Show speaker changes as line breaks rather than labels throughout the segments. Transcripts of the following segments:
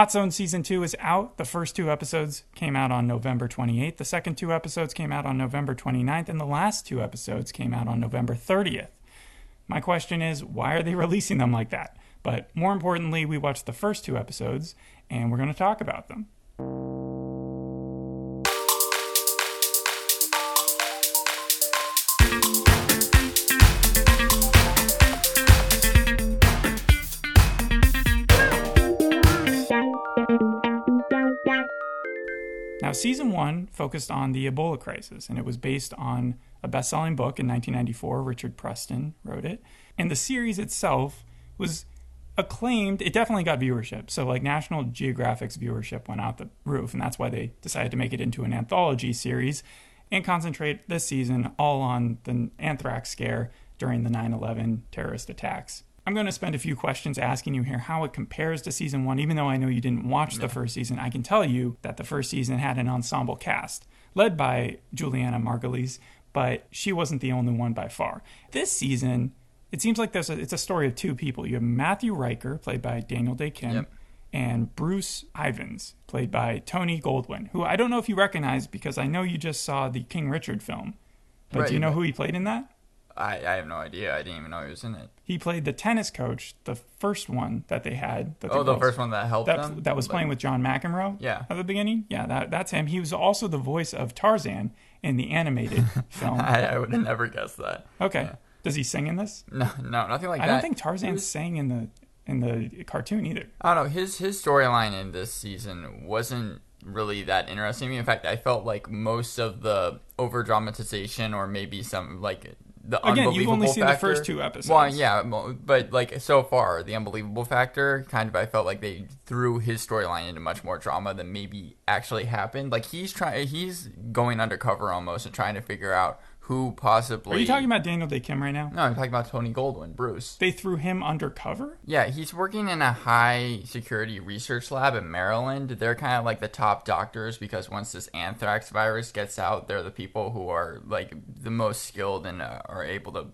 Hot Zone Season 2 is out. The first two episodes came out on November 28th. The second two episodes came out on November 29th. And the last two episodes came out on November 30th. My question is, why are they releasing them like that? But more importantly, we watched the first two episodes and we're going to talk about them. Now, season one focused on the Ebola crisis, and it was based on a best selling book in 1994. Richard Preston wrote it. And the series itself was acclaimed. It definitely got viewership. So, like, National Geographic's viewership went out the roof, and that's why they decided to make it into an anthology series and concentrate this season all on the anthrax scare during the 9 11 terrorist attacks. I'm going to spend a few questions asking you here how it compares to season one. Even though I know you didn't watch the first season, I can tell you that the first season had an ensemble cast led by Julianna Margulies, but she wasn't the only one by far. This season, it seems like there's a, it's a story of two people. You have Matthew Ryker, played by Daniel Dae Kim,
Yep.
and Bruce Ivins, played by Tony Goldwyn, who I don't know if you recognize because I know you just saw the King Richard film. But
Right,
do you know
but-
who he played in that?
I, I have no idea. I didn't even know he was in it.
He played the tennis coach, the first one that they had. That
Oh, the
girls-
first one that helped
that,
them?
that was
Like-
playing with John McEnroe.
Yeah.
at the beginning. Yeah, that, that's him. He was also the voice of Tarzan in the animated film.
I, I would have never guessed that.
Okay,
Yeah.
does he sing in this?
No, no, nothing like
I
that.
I don't think Tarzan
was-
sang in the in the cartoon either.
I don't know. His his storyline in this season wasn't really that interesting to me. In fact, I felt like most of the over dramatization or maybe some like the
Again, you've only seen the first two episodes.
Well, yeah, but like so far, the unbelievable factor kind of I felt like they threw his storyline into much more drama than maybe actually happened. Like he's trying, he's going undercover almost and trying to figure out who possibly.
Are you talking about Daniel Dae Kim right now?
No, I'm talking about Tony Goldwyn, Bruce.
They threw him undercover.
Yeah, he's working in a high security research lab in Maryland. They're kind of like the top doctors because once this anthrax virus gets out, they're the people who are like the most skilled and uh, are able to.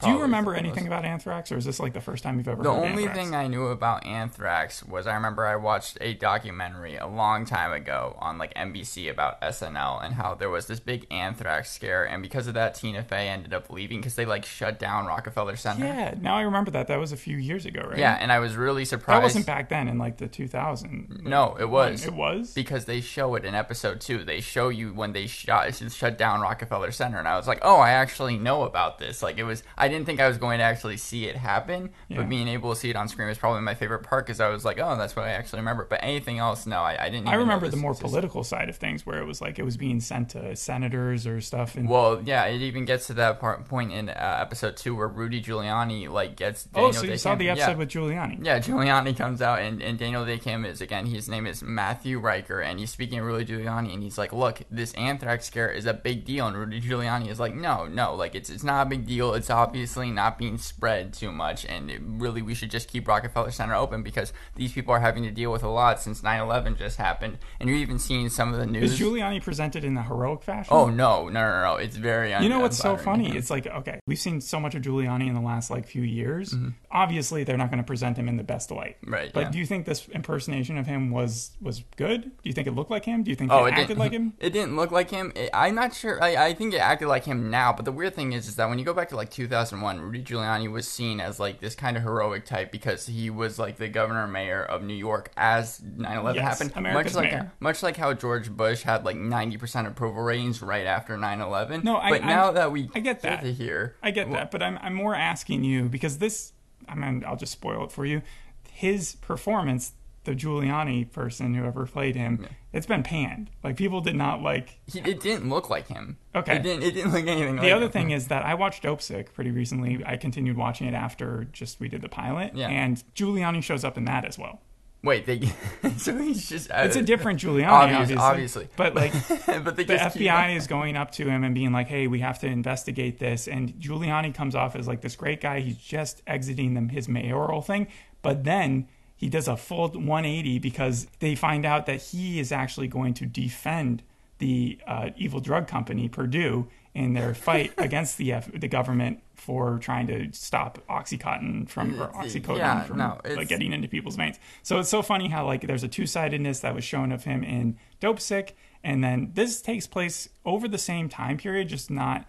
Do you remember anything about anthrax, or is this like the first time you've ever heard of it?
The only
anthrax?
thing I knew about anthrax was I remember I watched a documentary a long time ago on like NBC about SNL and how there was this big anthrax scare, and because of that, Tina Fey ended up leaving because they like shut down Rockefeller Center.
yeah, now I remember that. That was a few years ago, right?
Yeah, and I was really surprised.
that wasn't back then in like the 2000.
No, it was.
It was.
because they show it in episode two. They show you when they shut shut down Rockefeller Center, and I was like, oh, I actually know about this. Like it was, I didn't think I was going to actually see it happen,
Yeah.
but being able to see it on screen was probably my favorite part because I was like, oh, that's what I actually remember. But anything else, no, I, I didn't. Even
I remember the more
existed.
political side of things, where it was like it was being sent to senators or stuff. And
Well, yeah, it even gets to that part, point in uh, episode two where Rudy Giuliani like gets.
oh,
Daniel
so you
Day
saw the
yeah.
episode with Giuliani?
Yeah, Giuliani comes out, and, and Daniel Dae Kim is again. His name is Matthew Ryker, and he's speaking to Rudy Giuliani, and he's like, "Look, this anthrax scare is a big deal." And Rudy Giuliani is like, "No, no, like it's it's not a big deal. It's obviously not being spread too much, and it, really we should just keep Rockefeller Center open because these people are having to deal with a lot since 9/11 just happened, and you're even seeing some of the news."
Is Giuliani presented in a heroic fashion?
oh no, no, no, no! It's very
You know what's so funny? It's like, okay, we've seen so much of Giuliani in the last like few years. Obviously, they're not going to present him in the best light.
Mm-hmm. Right,
But
yeah.
do you think this impersonation of him was was good? Do you think it looked like him? Do you think
Oh,
it
it
acted like him?
It didn't look like him. It, I'm not sure. I, I think it acted like him now. But the weird thing is, is that when you go back to like 2001, Rudy Giuliani was seen as like this kind of heroic type because he was like the governor mayor of New York as 9/11
Yes,
happened.
America's
much like
mayor.
much like how George Bush had like 90% approval ratings right after 9/11.
No, I-
but
I-
now that we
I get that.
to here,
I get that, but I'm I'm more asking you because this. I mean, I'll just spoil it for you. His performance, the Giuliani person, whoever played him, it's been panned. Like people did not like.
he, it didn't look like him.
Okay.
it didn't. It didn't look anything. like
The other
him.
thing is that I watched Dopesick pretty recently. I continued watching it after just we did the pilot,
Yeah.
and Giuliani shows up in that as well.
Wait, they so he's just uh,
It's a different Giuliani,
Obvious-
obviously.
obviously.
But like
but
the FBI is going up to him and being like, "Hey, we have to investigate this." And Giuliani comes off as like this great guy. He's just exiting them his mayoral thing, but then he does a full 180 because they find out that he is actually going to defend the uh, evil drug company Purdue in their fight against the F- the government for trying to stop oxycontin from or oxycodone
yeah,
from
no,
like getting into people's veins. So it's so funny how like there's a two sidedness that was shown of him in Dopesick, and then this takes place over the same time period, just not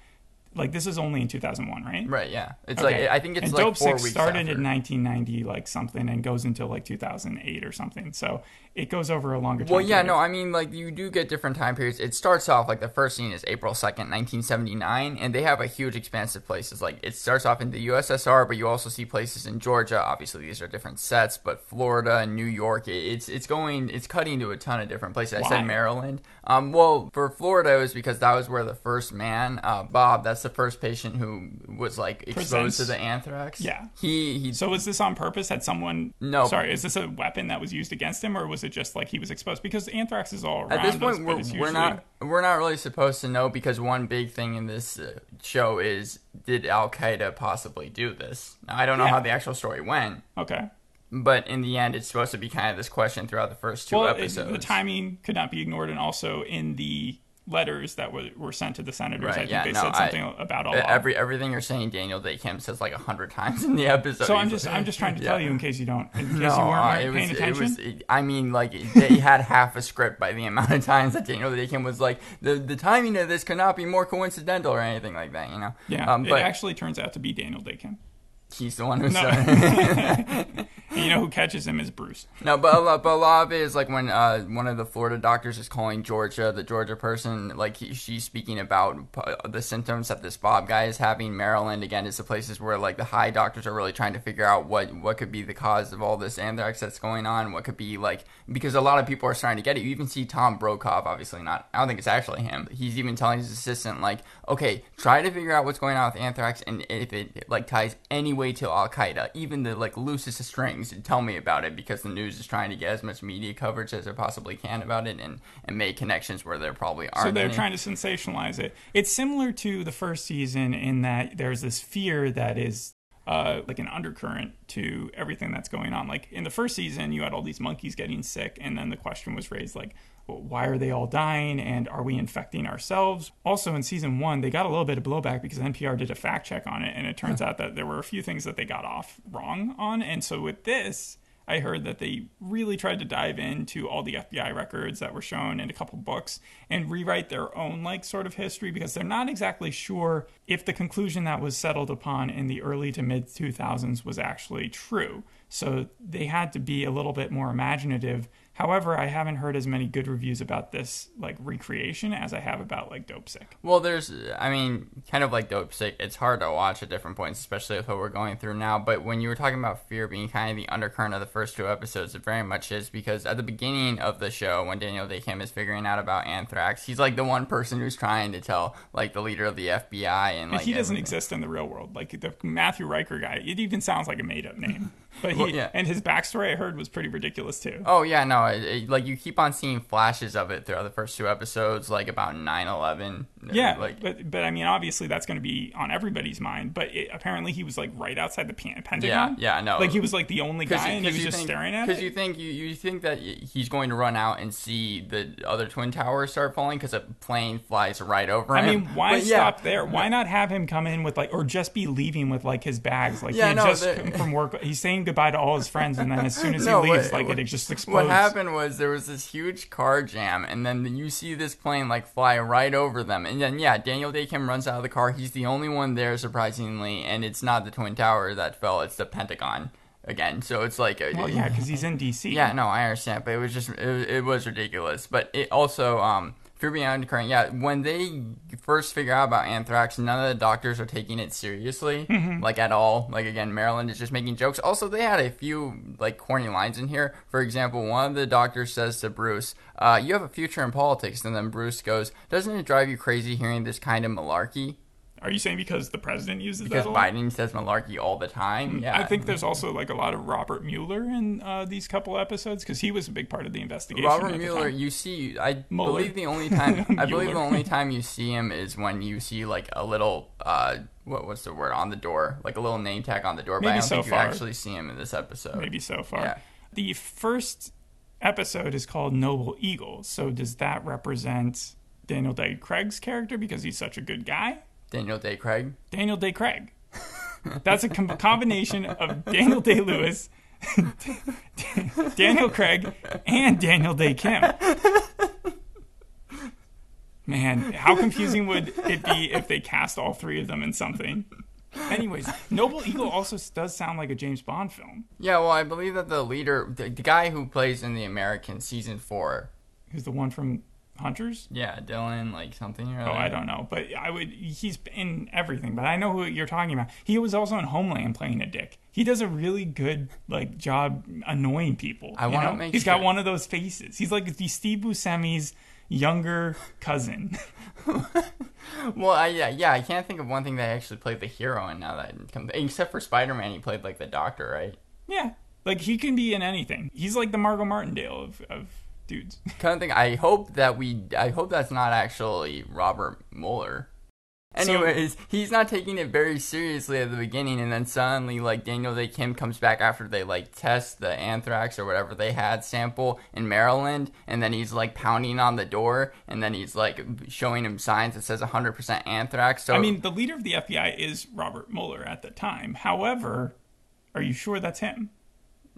like this is only in 2001, right?
Right. Yeah. It's
Okay.
like I think it's
and
like
Dopesick
weeks
started
after.
in 1990, like something, and goes until like 2008 or something. So it goes over a longer time.
Well, yeah,
period.
no, I mean, like, you do get different time periods. It starts off, like, the first scene is April 2nd, 1979, and they have a huge expansive places. Like, it starts off in the USSR, but you also see places in Georgia. Obviously, these are different sets, but Florida and New York, it's it's going, it's cutting to a ton of different places. I said Maryland. Um, well, for Florida, it was because that was where the first man, uh, Bob, that's the first patient who was, like, exposed
Presents-
to the anthrax.
Yeah.
He, he
So was this on purpose? Had someone?
No.
Sorry, is this a weapon that was used against him, or was it just like he was exposed? Because anthrax is all around
At this
us,
point,
but
we're,
it's
we're not we're not really supposed to know because one big thing in this uh, show is did Al Qaeda possibly do this? Now, I don't know
Yeah.
how the actual story went,
okay.
but in the end, it's supposed to be kind of this question throughout the first two
Well, it-
episodes.
the timing could not be ignored, and also in the letters that were, were sent to the senators,
Right,
I think
yeah,
they
no,
said
I-
something about all.
Every everything you're saying, Daniel Dae Kim says like a hundred times in the episode.
so I'm just I'm just trying to
Yeah.
tell you in case you don't, in case
No,
you weren't
uh,
paying
it was,
attention.
was. it- I mean, like they had half a script by the amount of times that Daniel Dae Kim was like, the the timing of this could not be more coincidental or anything like that. You know?
yeah,
Um,
it
but
actually turns out to be Daniel Dae Kim.
he's the one who
No.
said.
You know who catches him is Bruce.
No, but but a lot of it is like when uh, one of the Florida doctors is calling Georgia, the Georgia person, like he, she's speaking about uh, the symptoms that this Bob guy is having. Maryland again is the places where like the high doctors are really trying to figure out what what could be the cause of all this anthrax that's going on. What could be like because a lot of people are starting to get it. You even see Tom Brokaw, obviously not. I don't think it's actually him. He's even telling his assistant like, okay, try to figure out what's going on with anthrax and if it like ties any way to Al Qaeda, even the like loosest of strings, and tell me about it because the news is trying to get as much media coverage as it possibly can about it and and make connections where there probably aren't.
So they're
any.
trying to sensationalize it. It's similar to the first season in that there's this fear that is uh, like an undercurrent to everything that's going on. Like in the first season, you had all these monkeys getting sick, and then the question was raised like, why are they all dying, and are we infecting ourselves? Also, in season one, they got a little bit of blowback because NPR did a fact check on it, and it turns out that there were a few things that they got off wrong on. And so with this, I heard that they really tried to dive into all the FBI records that were shown in a couple books and rewrite their own like sort of history because they're not exactly sure if the conclusion that was settled upon in the early to mid 2000s was actually true. So they had to be a little bit more imaginative. However, I haven't heard as many good reviews about this like recreation as I have about like Dope Sick.
Well, there's, I mean, kind of like Dopesick, it's hard to watch at different points, especially with what we're going through now. But when you were talking about fear being kind of the undercurrent of the first two episodes, it very much is because at the beginning of the show, when Daniel Dae Kim is figuring out about anthrax, he's like the one person who's trying to tell, like, the leader of the FBI. And, like,
he doesn't
everything.
exist in the real world. Like the Matthew Ryker guy, it even sounds like a made up name. But he
Well, yeah.
and his backstory I heard was pretty ridiculous too.
Oh yeah, no, it, it- like you keep on seeing flashes of it throughout the first two episodes, like about 9/11.
Yeah,
like
but but I mean, obviously that's going to be on everybody's mind. But it, apparently, he was like right outside the Pen-
yeah,
Pentagon.
yeah, no,
like he was like the only guy, and he was just
think,
staring at
Because you think you, you think that he's going to run out and see the other twin towers start falling because a plane flies right over
I
him.
I mean, why
But yeah,
stop there? Why not have him come in with like, or just be leaving with like his bags? Like
Yeah,
he
no,
just from work. He's saying goodbye to all his friends, and then as soon as
No,
he leaves,
what-
like
what-
it just explodes.
What happened was there was this huge car jam, and then you see this plane like fly right over them, and then yeah, Daniel Dae Kim runs out of the car. He's the only one there, surprisingly, and it's not the twin tower that fell; it's the Pentagon again. So it's like, a,
Well, yeah, because he's in DC.
Yeah, no, I understand, but it was just it, was- it was ridiculous. But it also um fear beyond current. Yeah, when they first figure out about anthrax, none of the doctors are taking it seriously, like at all. Like again, Maryland is just making jokes. Also, they had a few like corny lines in here. For example, one of the doctors says to Bruce, uh, "You have a future in politics," and then Bruce goes, "Doesn't it drive you crazy hearing this kind of malarkey?"
Are you saying because the president uses
Because
that lot?
Biden says malarkey all the time. Yeah,
I think there's also like a lot of Robert Mueller in uh, these couple episodes because he was a big part of the investigation.
Robert Mueller, you see, I
Mueller.
believe the only time I believe the only time you see him is when you see like a little uh what what's the word on the door, like a little name tag on the door. but I don't
so
think
far.
you actually see him in this episode.
maybe so far.
Yeah.
The first episode is called Noble Eagle. So does that represent Daniel Day Craig's character because he's such a good guy?
Daniel Day Craig.
Daniel Day Craig. That's a com- combination of Daniel Day Lewis, Daniel Craig, and Daniel Dae Kim. Man, how confusing would it be if they cast all three of them in something? Anyways, Noble Eagle also does sound like a James Bond film.
Yeah, well, I believe that the leader, the, the guy who plays in the American season four,
Who's the one from Hunters?
yeah, Dylan, like something or
Oh,
other.
I don't know, but I would. He's in everything, but I know who you're talking about. He was also in Homeland playing a dick. He does a really good like job annoying people.
I wanna make
He's got one of those faces. He's like the Steve Buscemi's younger cousin.
Well, I, yeah, yeah, I can't think of one thing that I actually played the hero in now that it comes, except for Spider Man, he played like the doctor, right?
yeah, like he can be in anything. He's like the Margot Martindale of of dudes.
Kind of thing. I hope that we, I hope that's not actually Robert Mueller.
So-
Anyways, he's not taking it very seriously at the beginning, and then suddenly, like Daniel Dae Kim comes back after they like test the anthrax or whatever they had sample in Maryland, and then he's like pounding on the door, and then he's like showing him signs that says 100% anthrax. So
I mean, the leader of the FBI is Robert Mueller at the time. However, are you sure that's him?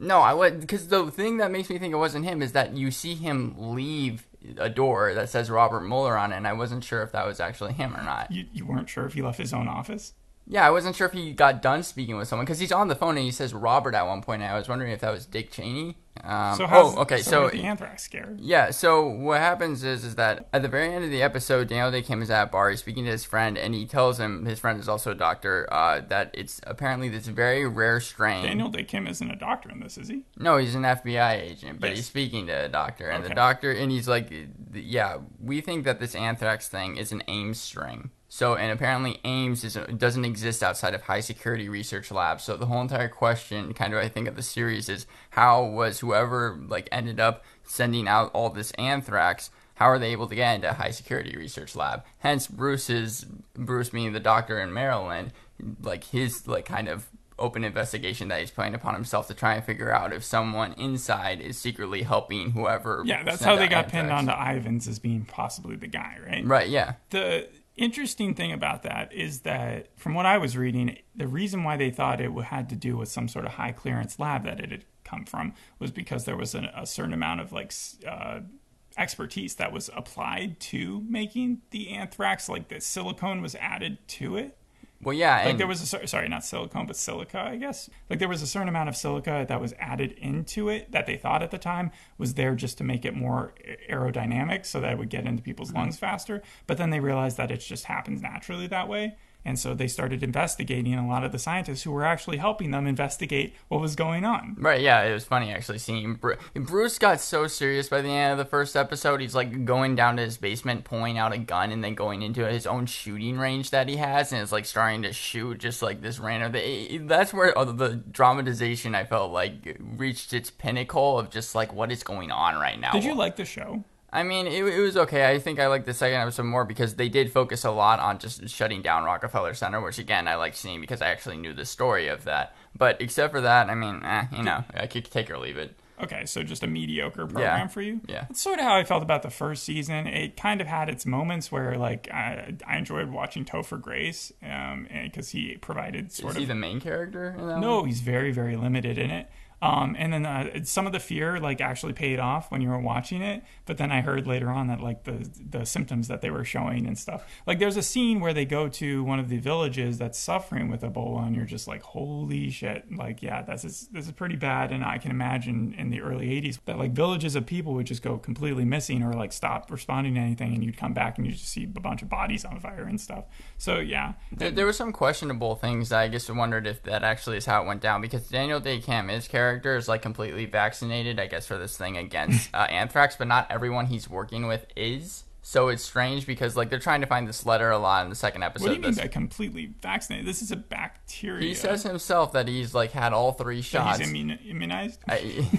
No, I would because the thing that makes me think it wasn't him is that you see him leave a door that says Robert Mueller on it, and I wasn't sure if that was actually him or not.
You you weren't sure if he left his own office.
Yeah, I wasn't sure if he got done speaking with someone because he's on the phone and he says Robert at one point. And I was wondering if that was Dick Cheney. Um,
So how's,
oh, okay,
So,
so
the anthrax scare?
yeah, so what happens is is that at the very end of the episode, Daniel Dae Kim is at a bar, he's speaking to his friend, and he tells him his friend is also a doctor uh, that it's apparently this very rare strain.
Daniel Dae Kim isn't a doctor in this, is he?
No, he's an FBI agent, but
Yes.
he's speaking to a doctor, and the doctor, and he's like, "Yeah, we think that this anthrax thing is an Ames string." So, and apparently Ames is doesn't exist outside of high security research labs. So the whole entire question, kind of, I think, of the series is how was whoever like ended up sending out all this anthrax? How are they able to get into a high security research lab? Hence, Bruce's Bruce being the doctor in Maryland, like his like kind of open investigation that he's putting upon himself to try and figure out if someone inside is secretly helping whoever.
Yeah, that's how they got pinned onto Ivins as being possibly the guy, right?
Right. Yeah.
The interesting thing about that is that, from what I was reading, the reason why they thought it had to do with some sort of high clearance lab that it had come from was because there was an, a certain amount of like uh, expertise that was applied to making the anthrax. Like the silicone was added to it.
Well, yeah.
Like
and
there was a sorry, not silicone, but silica, I guess. Like there was a certain amount of silica that was added into it that they thought at the time was there just to make it more aerodynamic, so that it would get into people's lungs faster. But then they realized that it just happens naturally that way, and so they started investigating. And a lot of the scientists who were actually helping them investigate what was going on.
Right, yeah, it was funny actually seeing Bru- Bruce got so serious by the end of the first episode. He's like going down to his basement, pulling out a gun, and then going into his own shooting range that he has, and it's like starting to shoot just like this random. That's where uh, the dramatization I felt like reached its pinnacle of just like what is going on right now.
Did you like the show?
I mean, it, it was okay. I think I liked the second episode more because they did focus a lot on just shutting down Rockefeller Center, which again I like seeing because I actually knew the story of that. But except for that, I mean, eh, you know, I could take or leave it.
Okay, so just a mediocre program
Yeah.
for you.
Yeah.
That's sort of how I felt about the first season. It kind of had its moments where, like, I, I enjoyed watching Topher Grace, um, because he provided sort
Is
of
he the main character in that
No,
one?
he's very, very limited in it. Um, and then uh, some of the fear like actually paid off when you were watching it. But then I heard later on that like the the symptoms that they were showing and stuff. Like there's a scene where they go to one of the villages that's suffering with Ebola, and you're just like, holy shit! Like yeah, this is this is pretty bad. And I can imagine in the early '80s that like villages of people would just go completely missing or like stop responding to anything, and you'd come back and you just see a bunch of bodies on fire and stuff. So yeah,
There, there were some questionable things I I wondered if that actually is how it went down because Daniel Dae Kim, is character, is like completely vaccinated, I guess, for this thing against uh, anthrax, but not everyone he's working with is. So it's strange because like they're trying to find this letter a lot in the second episode.
what do you mean by completely vaccinated? This is a bacteria.
he says himself that he's like had all three shots.
he's immun- immunized.
I-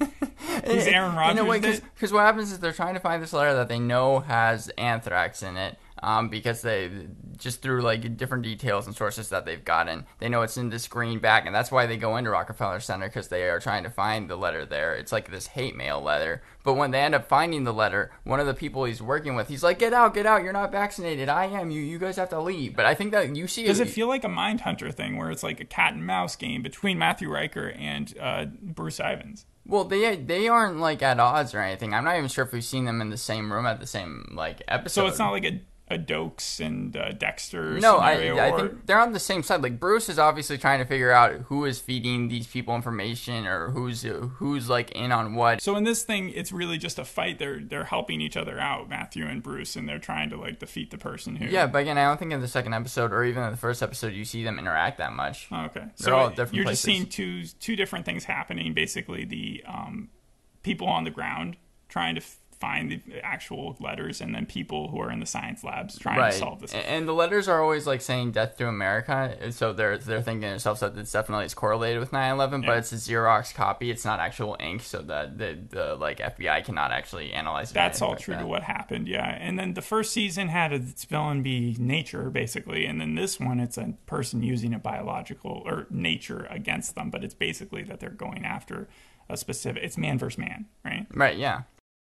He's Aaron
In a way,
Rodgers
because what happens is they're trying to find this letter that they know has anthrax in it, um, because they just through like different details and sources that they've gotten. They know it's in this greenback, and that's why they go into Rockefeller Center because they are trying to find the letter there. It's like this hate mail letter. But when they end up finding the letter, one of the people he's working with, he's like, "Get out, get out! You're not vaccinated. I am. You, you guys have to leave." But I think that you see,
Does it feel like a Mindhunter thing where it's like a cat and mouse game between Matthew Ryker and uh, Bruce Ivins?
Well, they they aren't like at odds or anything. I'm not even sure if we've seen them in the same room at the same like episode.
So it's not like a a Doakes and uh, Dexter.
No, I, I
or-
think they're on the same side. Like Bruce is obviously trying to figure out who is feeding these people information or who's who's like in on what.
So in this thing, it's really just a fight. They're they're helping each other out, Matthew and Bruce, and they're trying to like defeat the person who.
Yeah, but again, I don't think in the second episode or even in the first episode you see them interact that much.
Oh, okay.
They're
So
all different
you're
places.
just seeing two two different things happening. Basically, the um, people on the ground trying to f- find the actual letters, and then people who are in the science labs trying
Right,
to solve this.
And the letters are always like saying "Death to America," so they're they're thinking to themselves that it's definitely is correlated with 9/11,
Yeah.
but it's a Xerox copy. It's not actual ink, so that the, the like FBI cannot actually analyze. it
That's all
like
true
that.
to what happened, yeah. And then the first season had its villain be nature, basically, and then this one it's a person using a biological or nature against them, but it's basically that they're going after a specific. It's man versus man, right?
Right, yeah.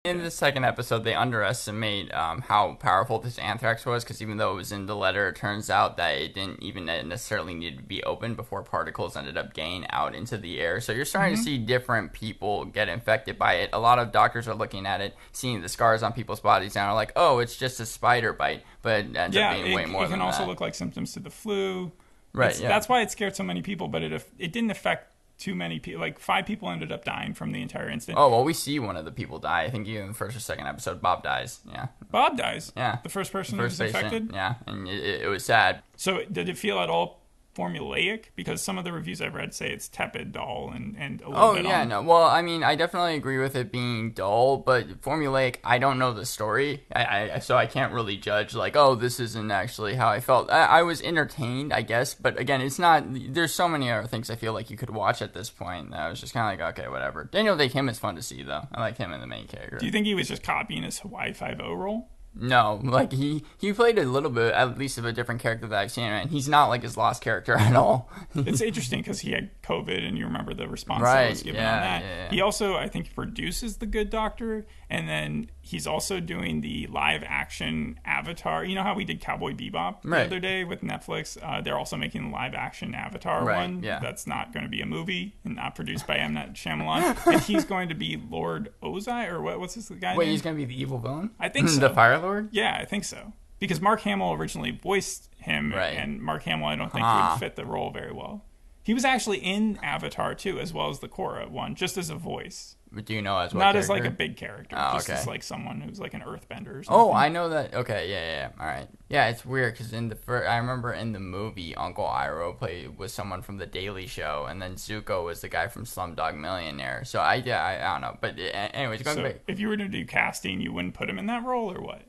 In the second episode, they underestimate um, how powerful this anthrax was because even though it was in the letter, it turns out that it didn't even necessarily need to be opened before particles ended up getting out into the air. So you're starting
Mm-hmm.
to see different people get infected by it. A lot of doctors are looking at it, seeing the scars on people's bodies, and are like, oh, it's just a spider bite. But it ends
yeah,
up being
it,
way more
it can also
that.
look like symptoms to the flu.
Right, yeah.
That's why it scared so many people, but it it didn't affect too many people. Like five people ended up dying from the entire incident.
Oh, well, we see one of the people die. I think even in the first or second episode, Bob dies. Yeah.
Bob dies.
Yeah.
the first person
First
who was
patient.
infected.
Yeah. And it, it was sad.
So did it feel at all formulaic? Because some of the reviews I've read say it's tepid, dull, and and a little
Oh
bit
yeah,
on-
no. Well, I mean, I definitely agree with it being dull, but formulaic. I don't know the story, I, I so I can't really judge. Like, oh, this isn't actually how I felt. I, I was entertained, I guess, but again, it's not. There's so many other things I feel like you could watch at this point. that I was just kind of like, okay, whatever. Daniel Dae Kim is fun to see though. I like him in the main character.
Do you think he was just copying his Hawaii Five O role?
No, like he he played a little bit at least of a different character that I've seen, and he's not like his lost character at all.
It's interesting because he had COVID, and you remember the response that was given
yeah,
on that.
yeah, yeah.
He also, I think, produces The Good Doctor, and then he's also doing the live action Avatar. You know how we did Cowboy Bebop the
Right.
other day with Netflix? Uh, they're also making the live action Avatar
Right,
one.
yeah.
That's not going to be a movie and not produced by M. Night Shyamalan. and he's going to be Lord Ozai, or what, what's this guy
Wait,
name?
he's gonna be the evil villain?
I think so.
the Fire Lord.
Yeah, I think so. Because Mark Hamill originally voiced him,
Right.
and Mark Hamill, I don't think
Huh.
would fit the role very well. He was actually in Avatar too, as well as the Korra one, just as a voice,
do you know as what
not as like a big character,
Oh,
just as like someone who's like an Earthbender. Or something.
Oh, I know that. Okay, yeah, yeah. All right. Yeah, it's weird because in the fir- I remember in the movie Uncle Iroh played was someone from The Daily Show, and then Zuko was the guy from Slumdog Millionaire. So I yeah I, I don't know, but anyways, going
So
back.
if you were to do casting, you wouldn't put him in that role, or what?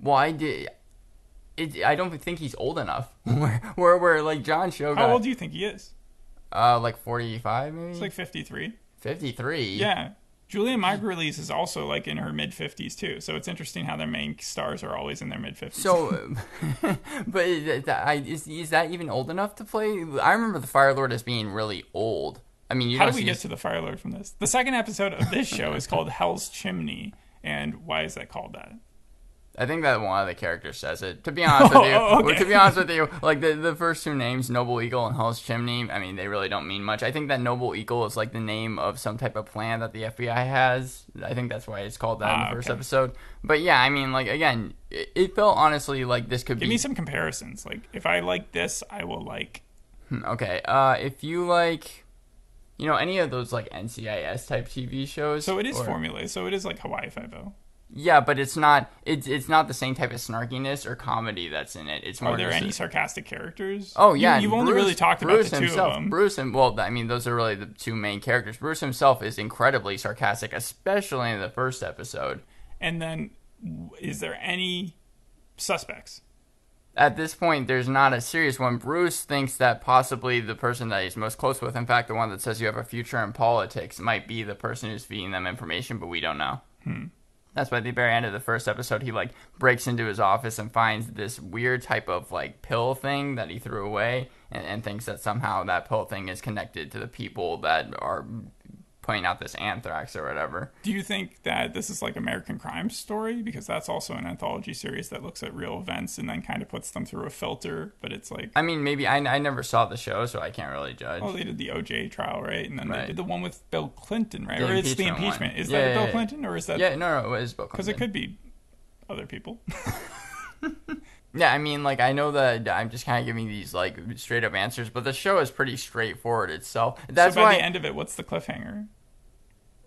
Well, I did. It, I don't think he's old enough. where, where, where like John Show
How old do you think he is?
uh like forty five maybe
He's like fifty-three.
fifty three.
Yeah. Julia Margulies is also like in her mid fifties too, so it's interesting how their main stars are always in their mid fifties.
So, but is that, is, that even old enough to play? I remember the Fire Lord as being really old. I mean, you
How do we get to the Fire Lord from this? The second episode of this show is called Hell's Chimney. And why is that called that?
I think that one of the characters says it. To be honest with you,
Oh, okay.
to be honest with you, like the the first two names, Noble Eagle and Hell's Chimney, I mean, they really don't mean much. I think that Noble Eagle is like the name of some type of plan that the FBI has. I think that's why it's called that in
Ah,
the first
okay.
episode. But yeah, I mean, like again, it, it felt honestly like this could
Give
be
me some comparisons. Like, if I like this, I will like.
Hmm, Okay, uh, if you like, you know, any of those like NCIS type TV shows.
So it is
or-
formulated. So it is like Hawaii Five O.
Yeah, but it's not. It's it's not the same type of snarkiness or comedy that's in it. It's more.
Are there any
a-
sarcastic characters?
Oh yeah,
you, have only really talked
Bruce
about the two of them.
Bruce and well, I mean, those are really the two main characters. Bruce himself is incredibly sarcastic, especially in the first episode.
And then, is there any suspects?
At this point, there's not a serious one. Bruce thinks that possibly the person that he's most close with, in fact, the one that says you have a future in politics, might be the person who's feeding them information, but we don't know. Hmm. That's why at the very end of the first episode, he like breaks into his office and finds this weird type of like pill thing that he threw away, and, and thinks that somehow that pill thing is connected to the people that are putting out this anthrax or whatever.
Do you think that this is like American Crime Story? Because that's also an anthology series that looks at real events and then kind of puts them through a filter. But it's like,
I mean, maybe I, I never saw the show, so I can't really judge.
oh, they did the OJ trial, right? And then
Right.
they did the one with Bill Clinton, right?
The
or it's the
impeachment one.
Is
Yeah,
that
yeah,
Bill
yeah.
Clinton or is that?
yeah, no, no, it is Bill Clinton.
Because it could be other people.
Yeah, I mean, like I know that I'm just kind of giving these like straight up answers, but the show is pretty straightforward itself. That's
so by
why
the end of it, what's the cliffhanger?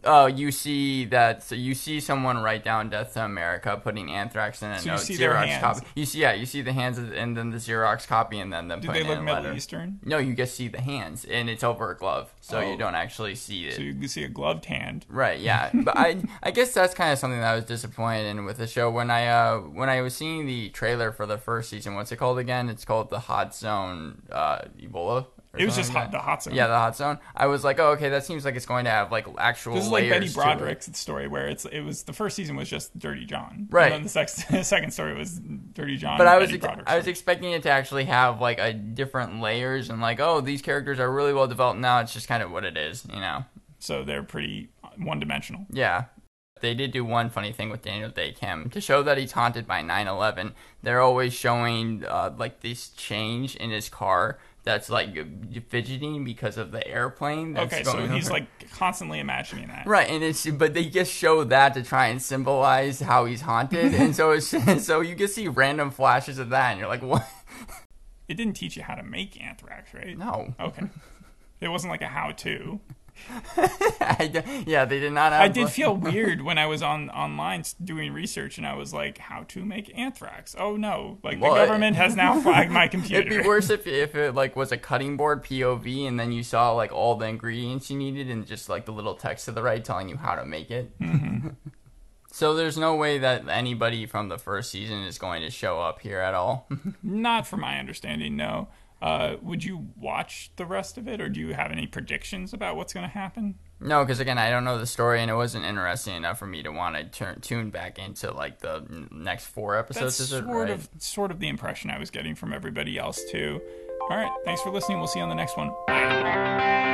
Oh, you see that. So you see someone write down "Death to America," putting anthrax in a
So you
note,
see their
Xerox
hands.
copy. You see, yeah, you see the hands, of- and then the Xerox copy, and then the
Do
putting
they look Middle
letter.
Eastern?
No, you just see the hands, and it's over a glove, so
Oh.
you don't actually see it.
So you can see a gloved hand.
Right, yeah, but I I guess that's kind of something that I was disappointed in with the show when I uh when I was seeing the trailer for the first season. What's it called again? It's called the Hot Zone uh, Ebola.
It was just
like
hot, the hot zone.
Yeah, the Hot Zone. I was like, oh, okay, that seems like it's going to have like actual.
This is like Betty
layers to it.
Broderick's story, where it's it was the first season was just Dirty John,
Right.
And then the sex, second story was Dirty John.
But I was ex- I was expecting it to actually have like a different layers and like oh these characters are really well developed now it's just kind of what it is you know
so they're pretty one dimensional.
yeah they did do one funny thing with Daniel Dae Kim to show that he's haunted by 9/11 they're always showing uh, like this change in his car that's like fidgeting because of the airplane that's
Okay, so
going
he's
over.
like constantly imagining that.
Right, and it's but they just show that to try and symbolize how he's haunted, and so it's so you can see random flashes of that, and you're like, what?
It didn't teach you how to make anthrax, right?
No,
Okay. It wasn't like a how-to.
I yeah, they did not. Have
I did feel weird when I was on online doing research, and I was like, "How to make anthrax?" Oh no! Like
Well,
the government has now flagged my computer.
It'd be worse if if it like was a cutting board POV, and then you saw like all the ingredients you needed, and just like the little text to the right telling you how to make it.
Mm-hmm.
so there's no way that anybody from the first season is going to show up here at all.
Not from my understanding, no. Uh, would you watch the rest of it, or do you have any predictions about what's going to happen?
No, because again, I don't know the story, and it wasn't interesting enough for me to want to turn tune back into like the n- next four episodes.
That's
is it
sort
right?
of sort of the impression I was getting from everybody else too. All right, thanks for listening. We'll see you on the next one. Bye.